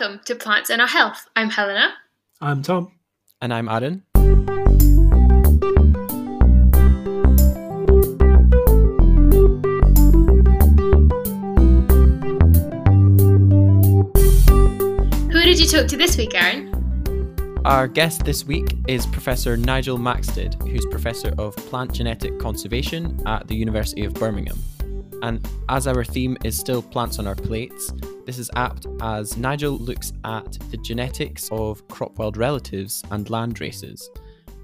Welcome to Plants and Our Health. I'm Helena. I'm Tom. And I'm Aaron. Who did you talk to this week, Aaron? Our guest this week is Professor Nigel Maxted, who's Professor of Plant Genetic Conservation at the University of Birmingham. And as our theme is still plants on our plates, this is apt as Nigel looks at the genetics of crop wild relatives and land races,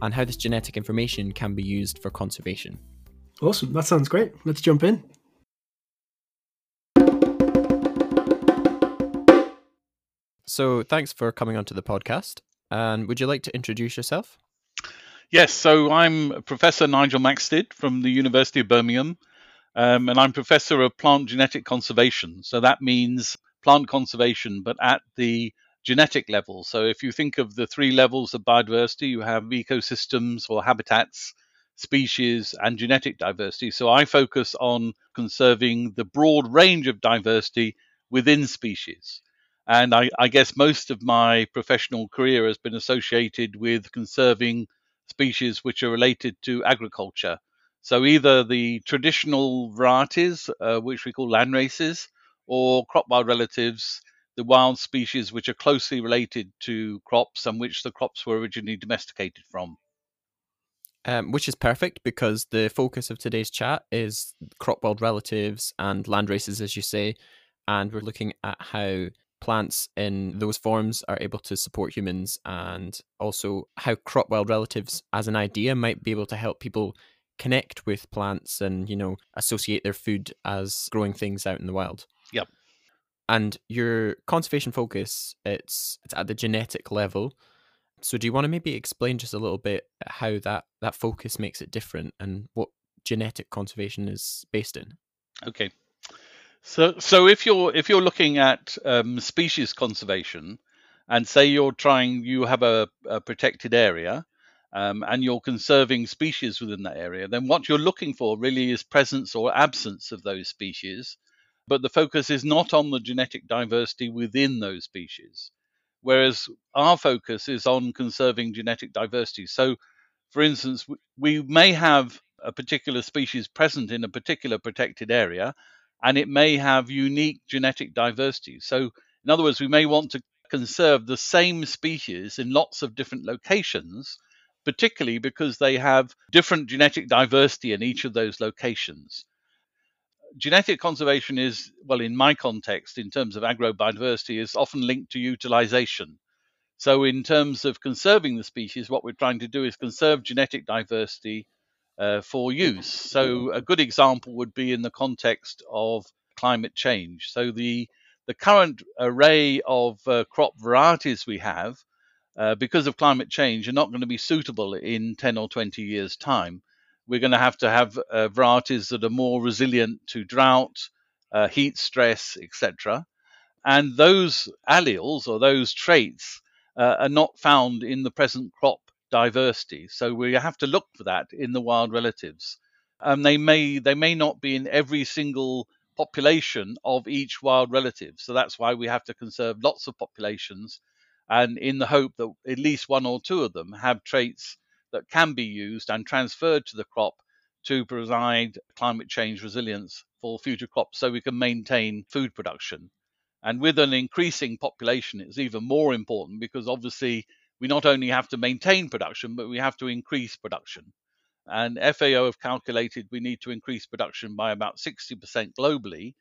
and how this genetic information can be used for conservation. Awesome, that sounds great. Let's jump in. So, thanks for coming onto the podcast. And would you like to introduce yourself? Yes, so I'm Professor Nigel Maxted from the University of Birmingham, um, and I'm Professor of Plant Genetic Conservation. So that means plant conservation, but at the genetic level. So if you think of the three levels of biodiversity, you have ecosystems or habitats, species, and genetic diversity. So I focus on conserving the broad range of diversity within species. And I, I, guess most of my professional career has been associated with conserving species which are related to agriculture. So either the traditional varieties, uh, which we call land races, or crop wild relatives, the wild species which are closely related to crops and which the crops were originally domesticated from. Um, which is perfect because the focus of today's chat is crop wild relatives and land races, as you say. And we're looking at how plants in those forms are able to support humans and also how crop wild relatives as an idea might be able to help people connect with plants and you know associate their food as growing things out in the wild yep. And your conservation focus it's it's at the genetic level. So do you want to maybe explain just a little bit how that that focus makes it different and what genetic conservation is based in? Okay. So, so if you're if you're looking at um, species conservation, and say you're trying, you have a, a protected area, um, and you're conserving species within that area, then what you're looking for really is presence or absence of those species. But the focus is not on the genetic diversity within those species, whereas our focus is on conserving genetic diversity. So, for instance, we may have a particular species present in a particular protected area, and it may have unique genetic diversity. So, in other words, we may want to conserve the same species in lots of different locations, particularly because they have different genetic diversity in each of those locations. Genetic conservation is, well, in my context, in terms of agrobiodiversity, is often linked to utilization. So, in terms of conserving the species, what we're trying to do is conserve genetic diversity uh, for use. So a good example would be in the context of climate change. So the the current array of uh, crop varieties we have, uh, because of climate change, are not going to be suitable in 10 or 20 years' time. We're going to have to have uh, varieties that are more resilient to drought, uh, heat stress, etc. And those alleles or those traits uh, are not found in the present crop diversity. So we have to look for that in the wild relatives. Um, they may they may not be in every single population of each wild relative. So that's why we have to conserve lots of populations, and in the hope that at least one or two of them have traits that can be used and transferred to the crop to provide climate change resilience for future crops, so we can maintain food production. And with an increasing population, it's even more important because obviously we not only have to maintain production, but we have to increase production. And FAO have calculated we need to increase production by about 60% globally.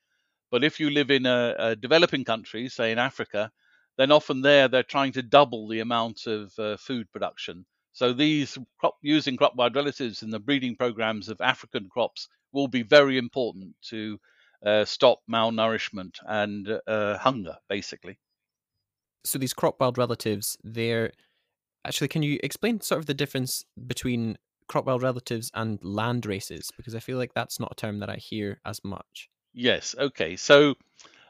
But if you live in a, a developing country, say in Africa, then often there they're trying to double the amount of uh, food production. So these crop, using crop wild relatives in the breeding programs of African crops will be very important to uh, stop malnourishment and uh, hunger, basically. So these crop wild relatives, they're Actually, can you explain sort of the difference between crop wild relatives and land races? Because I feel like that's not a term that I hear as much. Yes. Okay. So,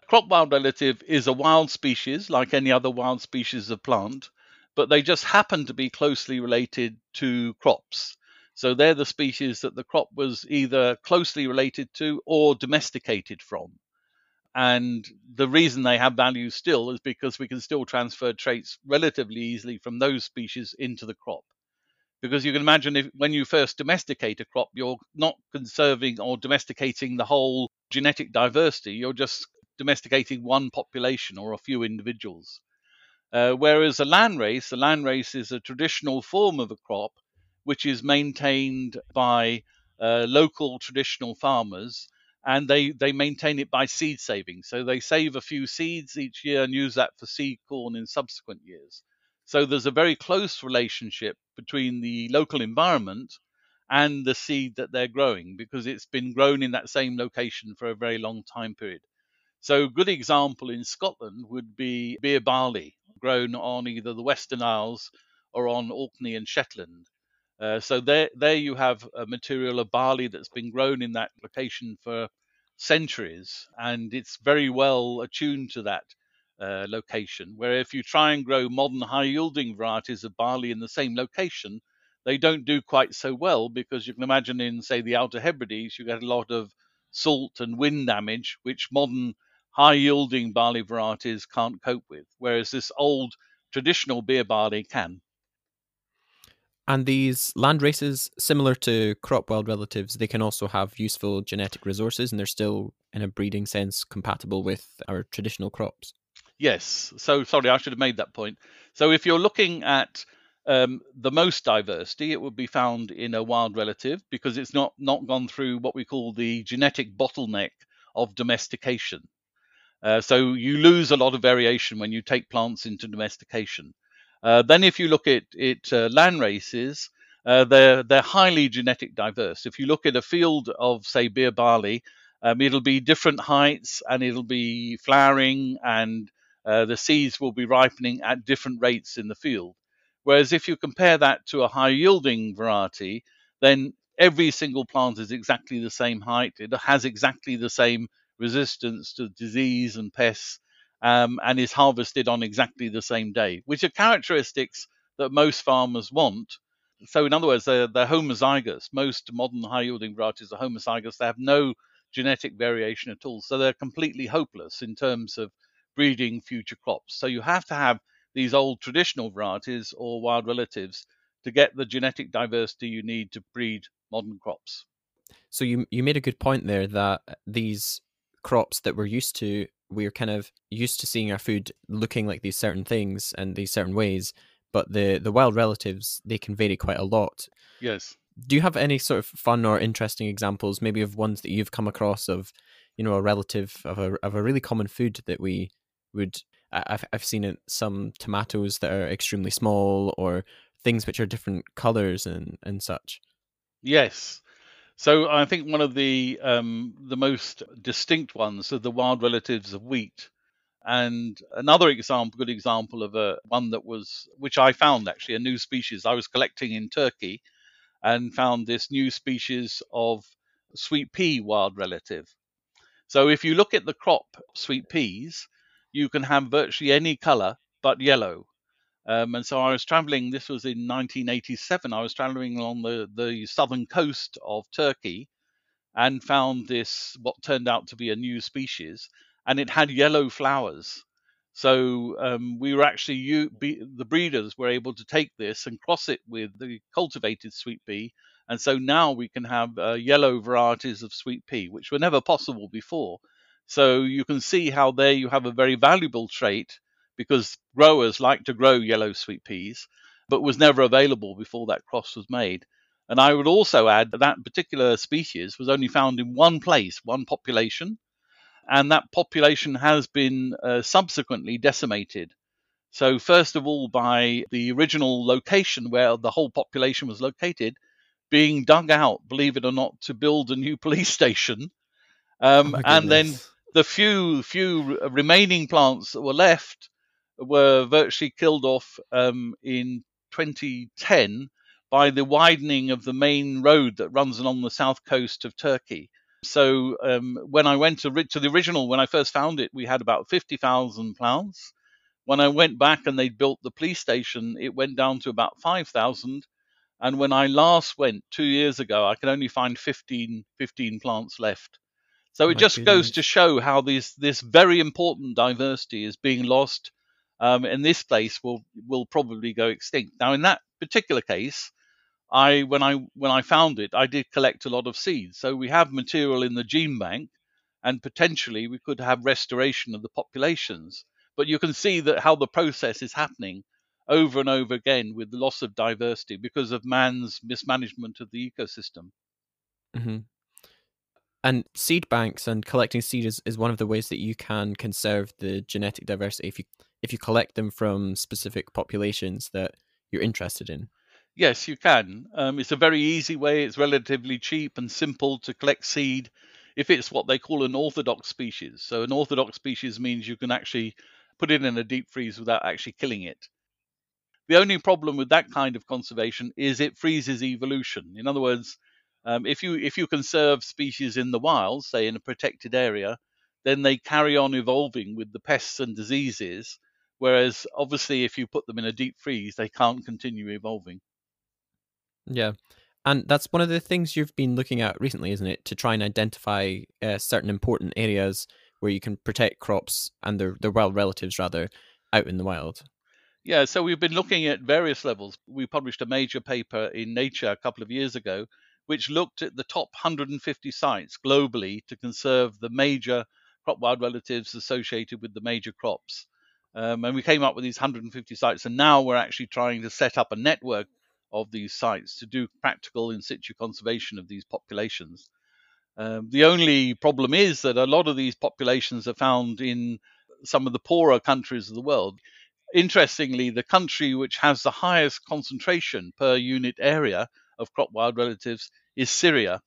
crop wild relative is a wild species like any other wild species of plant, but they just happen to be closely related to crops. So they're the species that the crop was either closely related to or domesticated from. And the reason they have value still is because we can still transfer traits relatively easily from those species into the crop. Because you can imagine if when you first domesticate a crop, you're not conserving or domesticating the whole genetic diversity, you're just domesticating one population or a few individuals. Uh, whereas a landrace, a landrace is a traditional form of a crop which is maintained by uh, local traditional farmers and they, they maintain it by seed saving. So they save a few seeds each year and use that for seed corn in subsequent years. So there's a very close relationship between the local environment and the seed that they're growing because it's been grown in that same location for a very long time period. So a good example in Scotland would be beer barley grown on either the Western Isles or on Orkney and Shetland. Uh, so there, there you have a material of barley that's been grown in that location for centuries, and it's very well attuned to that uh, location. Where if you try and grow modern high-yielding varieties of barley in the same location, they don't do quite so well because you can imagine in, say, the Outer Hebrides, you get a lot of salt and wind damage, which modern high-yielding barley varieties can't cope with, whereas this old traditional beer barley can. And these land races, similar to crop wild relatives, they can also have useful genetic resources and they're still, in a breeding sense, compatible with our traditional crops. Yes. So, sorry, I should have made that point. So, if you're looking at um, the most diversity, it would be found in a wild relative because it's not, not gone through what we call the genetic bottleneck of domestication. Uh, so, you lose a lot of variation when you take plants into domestication. Uh, then, if you look at uh, land races, uh, they're they're highly genetic diverse. If you look at a field of say beer barley, um, it'll be different heights and it'll be flowering and uh, the seeds will be ripening at different rates in the field. Whereas if you compare that to a high yielding variety, then every single plant is exactly the same height. It has exactly the same resistance to disease and pests um, and is harvested on exactly the same day, which are characteristics that most farmers want. So, in other words, they're, they're homozygous. Most modern high yielding varieties are homozygous. They have no genetic variation at all. So, they're completely hopeless in terms of breeding future crops. So, you have to have these old traditional varieties or wild relatives to get the genetic diversity you need to breed modern crops. So, you, you made a good point there that these crops that we're used to we're kind of used to seeing our food looking like these certain things and these certain ways but the the wild relatives they can vary quite a lot. Yes. Do you have any sort of fun or interesting examples maybe of ones that you've come across of you know a relative of a of a really common food that we would I've I've seen it some tomatoes that are extremely small or things which are different colors and and such? Yes so I think one of the um, the most distinct ones are the wild relatives of wheat. And another example, good example of a one that was, which I found actually a new species. I was collecting in Turkey, and found this new species of sweet pea wild relative. So if you look at the crop sweet peas, you can have virtually any color but yellow. Um, and so I was traveling, this was in 1987, I was traveling along the, the southern coast of Turkey and found this, what turned out to be a new species, and it had yellow flowers. So um, we were actually, you, be, the breeders were able to take this and cross it with the cultivated sweet pea. And so now we can have uh, yellow varieties of sweet pea, which were never possible before. So you can see how there you have a very valuable trait because growers like to grow yellow sweet peas, but was never available before that cross was made. And I would also add that that particular species was only found in one place, one population, and that population has been uh, subsequently decimated. So, first of all, by the original location where the whole population was located being dug out, believe it or not, to build a new police station. Um, oh and then the few few remaining plants that were left were virtually killed off um, in 2010 by the widening of the main road that runs along the south coast of Turkey. So um, when I went to, to, the original, when I first found it, we had about 50,000 plants. When I went back and they built the police station, it went down to about 5,000. And when I last went two years ago, I could only find 15, 15 plants left. So it My just goes to show how this this very important diversity is being lost, um, and this place will will probably go extinct. Now, in that particular case, I when I when I found it, I did collect a lot of seeds. So we have material in the gene bank, and potentially we could have restoration of the populations. But you can see that how the process is happening over and over again with the loss of diversity because of man's mismanagement of the ecosystem. hmm And seed banks and collecting seed is, is one of the ways that you can conserve the genetic diversity if you if you collect them from specific populations that you're interested in. Yes, you can. Um, it's a very easy way. It's relatively cheap and simple to collect seed if it's what they call an orthodox species. So, an orthodox species means you can actually put it in a deep freeze without actually killing it. The only problem with that kind of conservation is it freezes evolution. In other words, um, if you if you conserve species in the wild, say in a protected area, then they carry on evolving with the pests and diseases. Whereas, obviously, if you put them in a deep freeze, they can't continue evolving. Yeah. And that's one of the things you've been looking at recently, isn't it? To try and identify uh, certain important areas where you can protect crops and their, their wild relatives, rather, out in the wild. Yeah, so we've been looking at various levels. We published a major paper in Nature a couple of years ago, which looked at the top 150 sites globally to conserve the major crop wild relatives associated with the major crops. Um, and we came up with these 150 sites, and now we're actually trying to set up a network of these sites to do practical in situ conservation of these populations. Um, the only problem is that a lot of these populations are found in some of the poorer countries of the world. Interestingly, the country which has the highest concentration per unit area of crop wild relatives is Syria.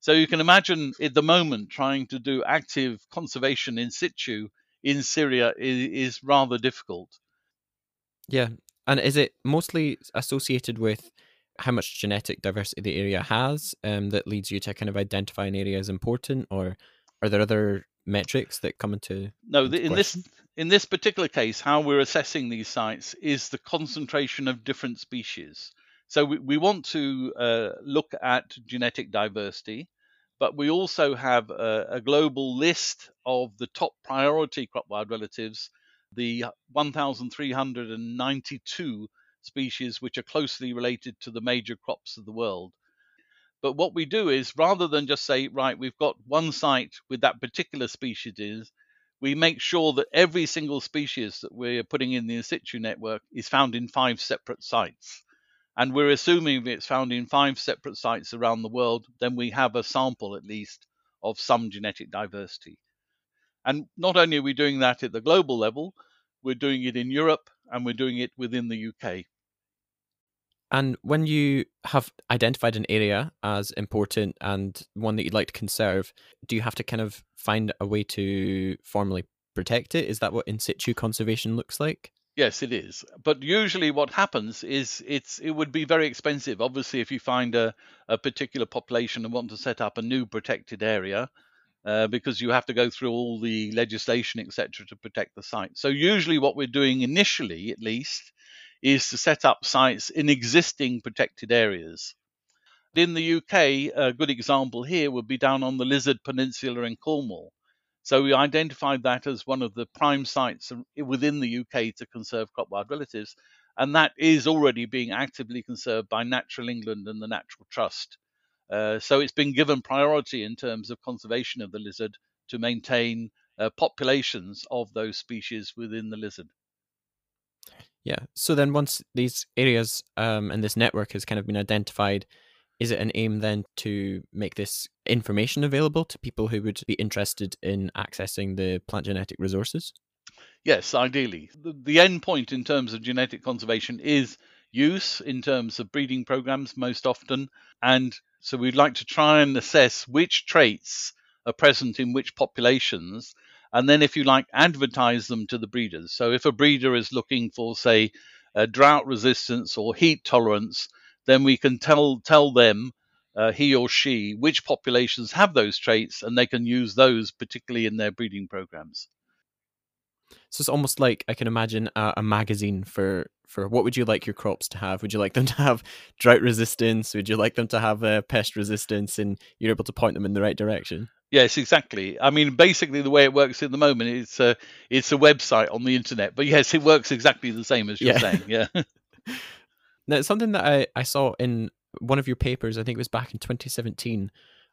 So you can imagine at the moment trying to do active conservation in situ in Syria is, is rather difficult. Yeah. And is it mostly associated with how much genetic diversity the area has um, that leads you to kind of identify an area as important, or are there other metrics that come into no into in question? this in this particular case how we're assessing these sites is the concentration of different species so we, we want to uh, look at genetic diversity but we also have a, a global list of the top priority crop wild relatives the 1392 species which are closely related to the major crops of the world but what we do is rather than just say, right, we've got one site with that particular species is, we make sure that every single species that we're putting in the in situ network is found in five separate sites. And we're assuming it's found in five separate sites around the world, then we have a sample at least of some genetic diversity. And not only are we doing that at the global level, we're doing it in Europe and we're doing it within the UK. And when you have identified an area as important and one that you'd like to conserve, do you have to kind of find a way to formally protect it? Is that what in situ conservation looks like? Yes, it is. But usually, what happens is it's it would be very expensive. Obviously, if you find a, a particular population and want to set up a new protected area, uh, because you have to go through all the legislation, etc., to protect the site. So usually, what we're doing initially, at least, is to set up sites in existing protected areas. In the UK, a good example here would be down on the Lizard Peninsula in Cornwall. So we identified that as one of the prime sites within the UK to conserve crop wild relatives, and that is already being actively conserved by Natural England and the National Trust. Uh, so it's been given priority in terms of conservation of the lizard to maintain uh, populations of those species within the lizard. Yeah. So then, once these areas um, and this network has kind of been identified, is it an aim then to make this information available to people who would be interested in accessing the plant genetic resources? Yes, ideally. The, the end point in terms of genetic conservation is use in terms of breeding programs most often. And so we'd like to try and assess which traits are present in which populations and then if you like advertise them to the breeders so if a breeder is looking for say drought resistance or heat tolerance then we can tell tell them uh, he or she which populations have those traits and they can use those particularly in their breeding programs So it's almost like I can imagine a, a, magazine for for what would you like your crops to have? Would you like them to have drought resistance? Would you like them to have uh, pest resistance? And you're able to point them in the right direction. Yes, exactly. I mean, basically, the way it works at the moment is a it's a website on the internet. But yes, it works exactly the same as you're yeah. saying. Yeah. now, something that I I saw in one of your papers, I think it was back in 2017,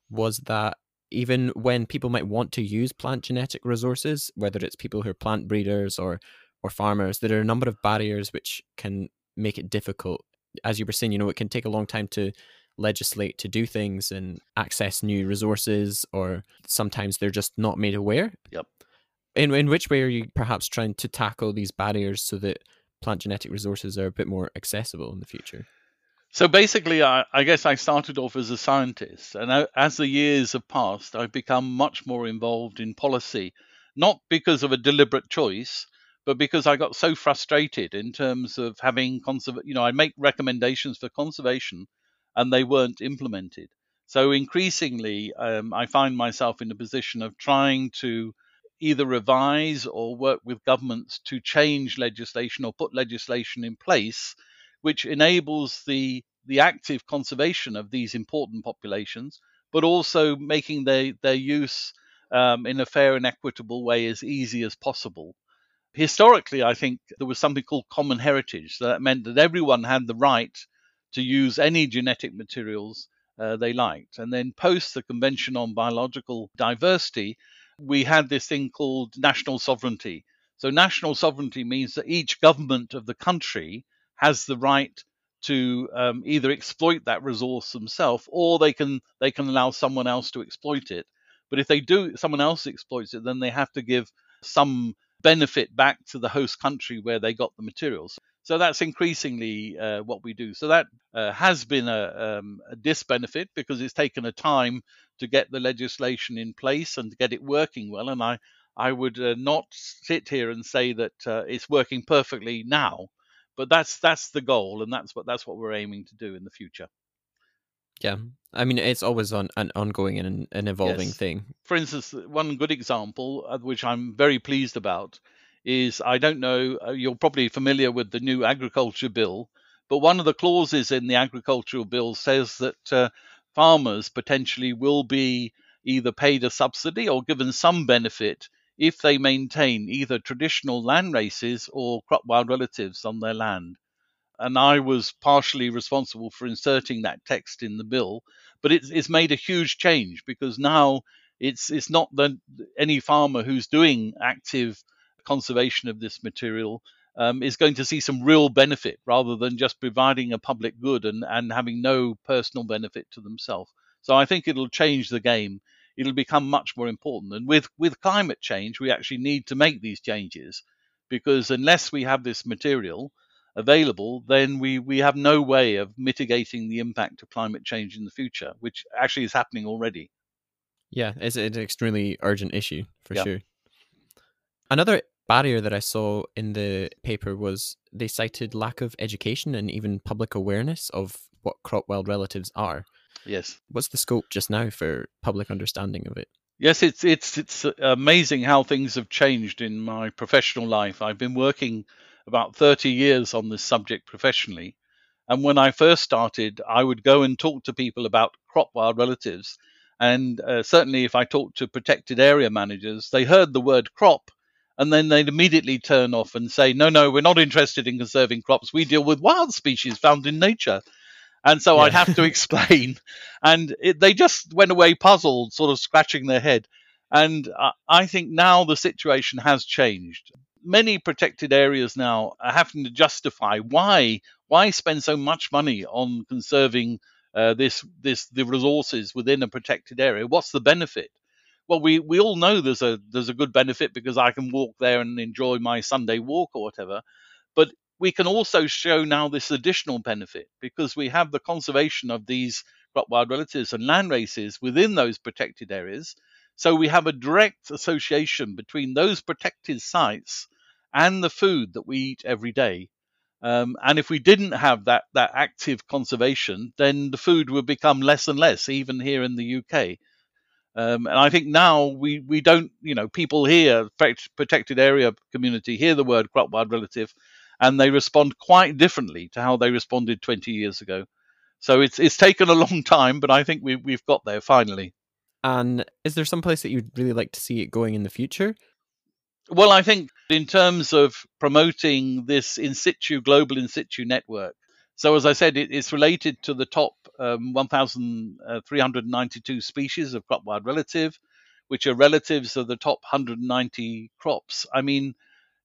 was that even when people might want to use plant genetic resources, whether it's people who are plant breeders or or farmers, there are a number of barriers which can make it difficult. As you were saying, you know, it can take a long time to legislate to do things and access new resources, or sometimes they're just not made aware. Yep. In in which way are you perhaps trying to tackle these barriers so that plant genetic resources are a bit more accessible in the future? So basically, I, I, guess I started off as a scientist, and as the years have passed, I've become much more involved in policy, not because of a deliberate choice, but because I got so frustrated in terms of having conserv- you know, I make recommendations for conservation, and they weren't implemented. So increasingly, um, I find myself in a position of trying to either revise or work with governments to change legislation or put legislation in place which enables the the active conservation of these important populations, but also making their their use um, in a fair and equitable way as easy as possible. Historically, I think there was something called common heritage. So that meant that everyone had the right to use any genetic materials uh, they liked. And then, post the Convention on Biological Diversity, we had this thing called national sovereignty. So, national sovereignty means that each government of the country has the right to um, either exploit that resource themselves or they can they can allow someone else to exploit it. But if they do, someone else exploits it, then they have to give some benefit back to the host country where they got the materials. So that's increasingly uh, what we do. So that uh, has been a, um, a disbenefit because it's taken a time to get the legislation in place and to get it working well. And I, I would uh, not sit here and say that uh, it's working perfectly now but that's that's the goal, and that's what that's what we're aiming to do in the future. Yeah, I mean it's always on an ongoing and an evolving yes. thing. For instance, one good example, which I'm very pleased about, is I don't know uh, you're probably familiar with the new agriculture bill, but one of the clauses in the agricultural bill says that uh, farmers potentially will be either paid a subsidy or given some benefit if they maintain either traditional land races or crop wild relatives on their land. And I was partially responsible for inserting that text in the bill, but it's, it's made a huge change because now it's it's not that any farmer who's doing active conservation of this material um, is going to see some real benefit rather than just providing a public good and, and having no personal benefit to themselves. So I think it'll change the game it'll become much more important. And with, with climate change, we actually need to make these changes because unless we have this material available, then we, we have no way of mitigating the impact of climate change in the future, which actually is happening already. Yeah, it's, it's an extremely urgent issue for sure. Another barrier that I saw in the paper was they cited lack of education and even public awareness of what crop wild relatives are. Yes. What's the scope just now for public understanding of it? Yes, it's it's it's amazing how things have changed in my professional life. I've been working about 30 years on this subject professionally, and when I first started, I would go and talk to people about crop wild relatives, and uh, certainly if I talked to protected area managers, they heard the word crop, and then they'd immediately turn off and say, "No, no, we're not interested in conserving crops. We deal with wild species found in nature." And so yeah. I'd have to explain. And it, they just went away puzzled, sort of scratching their head. And I, I think now the situation has changed. Many protected areas now are having to justify why why spend so much money on conserving uh, this this the resources within a protected area. What's the benefit? Well, we, we all know there's a there's a good benefit because I can walk there and enjoy my Sunday walk or whatever. But we can also show now this additional benefit because we have the conservation of these wild relatives and land races within those protected areas. So we have a direct association between those protected sites and the food that we eat every day. Um, and if we didn't have that that active conservation, then the food would become less and less, even here in the UK. Um, and I think now we, we don't, you know, people hear protected area community hear the word crop wild relative, and they respond quite differently to how they responded 20 years ago. So it's it's taken a long time, but I think we we've got there finally. And is there some place that you'd really like to see it going in the future? Well, I think in terms of promoting this in situ global in situ network. So as I said, it, it's related to the top um, 1,392 species of crop wild relative, which are relatives of the top 190 crops. I mean,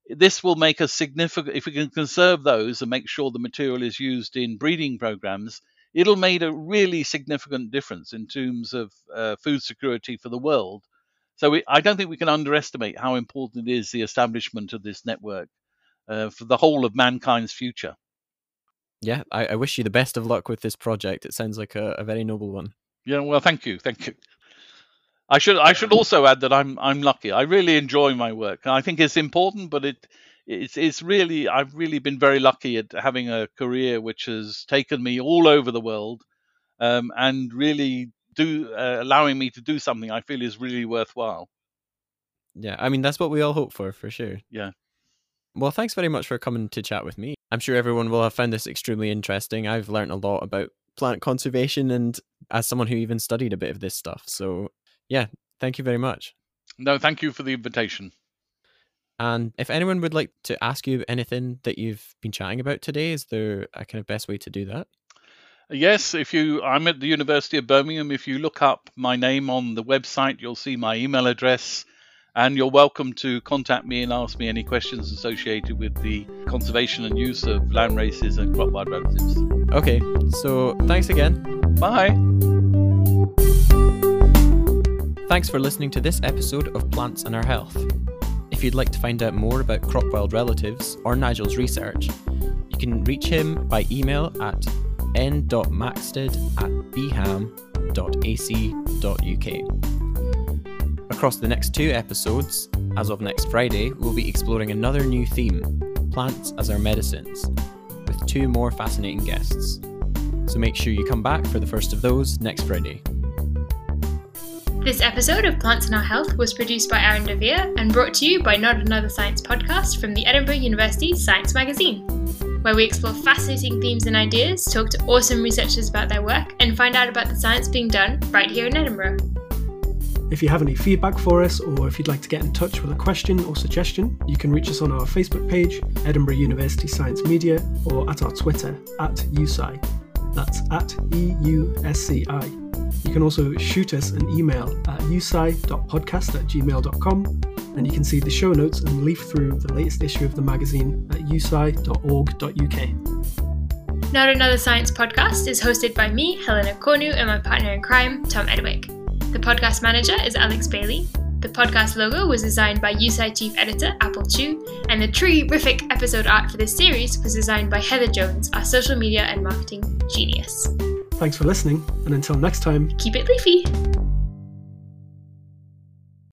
this will make a significant, if we can conserve those and make sure the material is used in breeding programs, it'll make a really significant difference in terms of uh, food security for the world so we, I don't think we can underestimate how important it is the establishment of this network uh, for the whole of mankind's future. Yeah, I, I, wish you the best of luck with this project. It sounds like a, a very noble one. Yeah, well, thank you, thank you. I should I should also add that I'm I'm lucky. I really enjoy my work. I think it's important, but it it's it's really I've really been very lucky at having a career which has taken me all over the world, um, and really do uh, allowing me to do something I feel is really worthwhile. Yeah, I mean that's what we all hope for, for sure. Yeah. Well, thanks very much for coming to chat with me. I'm sure everyone will have found this extremely interesting. I've learned a lot about plant conservation and as someone who even studied a bit of this stuff. So, yeah, thank you very much. No, thank you for the invitation. And if anyone would like to ask you anything that you've been chatting about today, is there a kind of best way to do that? Yes, if you, I'm at the University of Birmingham. If you look up my name on the website, you'll see my email address, and you're welcome to contact me and ask me any questions associated with the conservation and use of land races and crop wild relatives. Okay, so thanks again. Bye. Thanks for listening to this episode of Plants and Our Health. If you'd like to find out more about crop wild relatives or Nigel's research, you can reach him by email at n.maxted at bham.ac.uk. Across the next two episodes, as of next Friday, we'll be exploring another new theme plants as our medicines, with two more fascinating guests. So make sure you come back for the first of those next Friday. This episode of Plants and Our Health was produced by Aaron Devere and brought to you by Not Another Science podcast from the Edinburgh University Science Magazine where we explore fascinating themes and ideas, talk to awesome researchers about their work, and find out about the science being done right here in Edinburgh. If you have any feedback for us, or if you'd like to get in touch with a question or suggestion, you can reach us on our Facebook page, Edinburgh University Science Media, or at our Twitter, at EUSCI. That's at EUSCI. You can also shoot us an email at usci.podcast at gmail.com and you can see the show notes and leaf through the latest issue of the magazine at usci.org.uk. Not Another Science podcast is hosted by me, Helena Cornu, and my partner in crime, Tom Edwick. The podcast manager is Alex Bailey. The podcast logo was designed by EUSCI Chief Editor Apple Chu, and the terrific episode art for this series was designed by Heather Jones, our social media and marketing genius. Thanks for listening, and until next time, keep it leafy.